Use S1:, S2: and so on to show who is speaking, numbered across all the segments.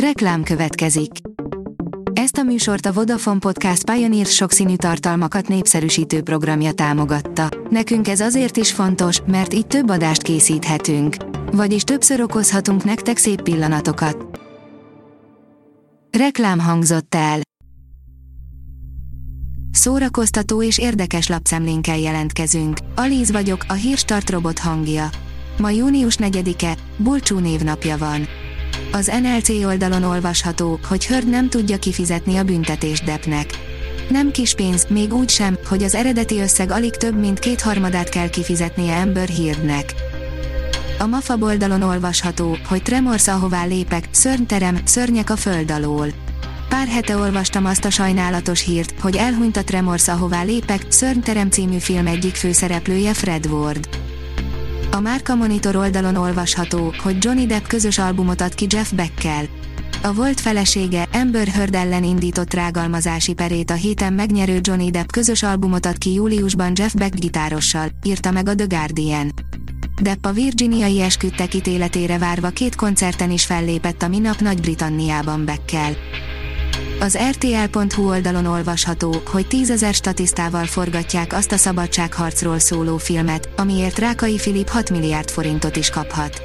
S1: Reklám következik. Ezt a műsort a Vodafone Podcast Pioneer sokszínű tartalmakat népszerűsítő programja támogatta. Nekünk ez azért is fontos, mert így több adást készíthetünk. Vagyis többször okozhatunk nektek szép pillanatokat. Reklám hangzott el. Szórakoztató és érdekes lapszemlénkkel jelentkezünk. Alíz vagyok, a hírstart robot hangja. Ma június 4-e, Bulcsú névnapja van. Az NLC oldalon olvasható, hogy Hörd nem tudja kifizetni a büntetést Deppnek. Nem kis pénz, még úgy sem, hogy az eredeti összeg alig több mint kétharmadát kell kifizetnie Amber Heardnek. A MAFA oldalon olvasható, hogy Tremors ahová lépek, szörnyterem, szörnyek a föld alól. Pár hete olvastam azt a sajnálatos hírt, hogy elhunyt a Tremors ahová lépek, Szörnyterem című film egyik főszereplője Fred Ward. A Márka Monitor oldalon olvasható, hogy Johnny Depp közös albumot ad ki Jeff Beckkel. A volt felesége, Amber Heard ellen indított rágalmazási perét a héten megnyerő Johnny Depp közös albumot ad ki júliusban Jeff Beck gitárossal, írta meg a The Guardian. Depp a virginiai esküdtek ítéletére várva két koncerten is fellépett a minap Nagy-Britanniában Beckkel. Az RTL.hu oldalon olvasható, hogy tízezer statisztával forgatják azt a szabadságharcról szóló filmet, amiért Rákai Filip 6 milliárd forintot is kaphat.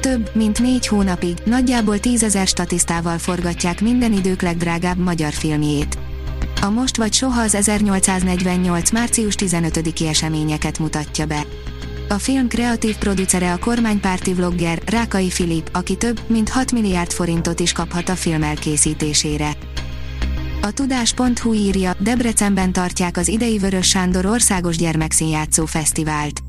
S1: Több, mint négy hónapig, nagyjából tízezer statisztával forgatják minden idők legdrágább magyar filmjét. A Most vagy Soha az 1848. március 15-i eseményeket mutatja be. A film kreatív producere a kormánypárti vlogger Rákai Filip, aki több, mint 6 milliárd forintot is kaphat a film elkészítésére. A tudás.hu írja, Debrecenben tartják az idei Vörös Sándor Országos Gyermekszínjátszó Fesztivált.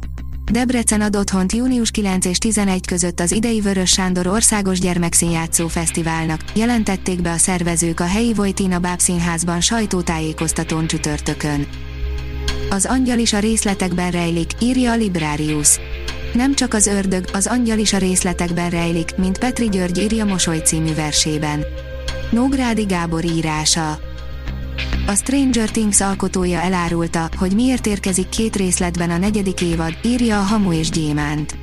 S1: Debrecen ad otthont június 9 és 11 között az idei Vörös Sándor Országos Gyermekszínjátszó Fesztiválnak, jelentették be a szervezők a helyi Vojtina Bábszínházban sajtótájékoztatón csütörtökön. Az angyal is a részletekben rejlik, írja a Librarius. Nem csak az ördög, az angyal is a részletekben rejlik, mint Petri György írja Mosoly című versében. Nógrádi Gábor írása. A Stranger Things alkotója elárulta, hogy miért érkezik két részletben a negyedik évad, írja a Hamu és Gyémánt.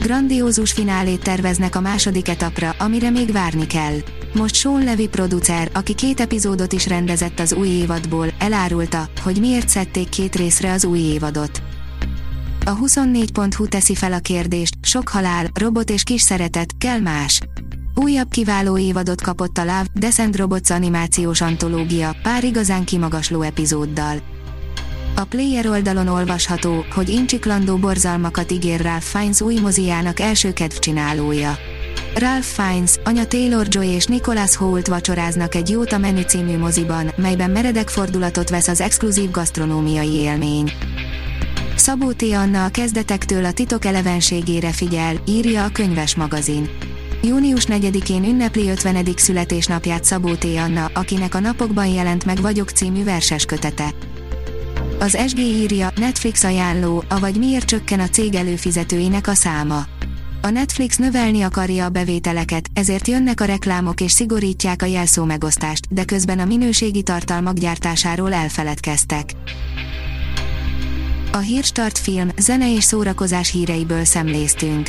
S1: Grandiózus finálét terveznek a második etapra, amire még várni kell. Most Sean Levy producer, aki két epizódot is rendezett az új évadból, elárulta, hogy miért szedték két részre az új évadot. A 24.hu teszi fel a kérdést, sok halál, robot és kis szeretet, kell más. Újabb kiváló évadot kapott a Love, Descent Robots animációs antológia, pár igazán kimagasló epizóddal. A Player oldalon olvasható, hogy incsiklandó borzalmakat ígér Ralph Fiennes új moziának első kedvcsinálója. Ralph Fiennes, anya Taylor Joy és Nicholas Holt vacsoráznak egy Jóta menü című moziban, melyben meredek fordulatot vesz az exkluzív gasztronómiai élmény. Szabó T. Anna a kezdetektől a titok elevenségére figyel, írja a könyves magazin. Június 4-én ünnepli 50. születésnapját Szabó T. Anna, akinek a napokban jelent meg Vagyok című verses kötete. Az SG írja, Netflix ajánló, avagy miért csökken a cég előfizetőinek a száma. A Netflix növelni akarja a bevételeket, ezért jönnek a reklámok és szigorítják a jelszó megosztást, de közben a minőségi tartalmak gyártásáról elfeledkeztek. A Hírstart film, zene és szórakozás híreiből szemléztünk.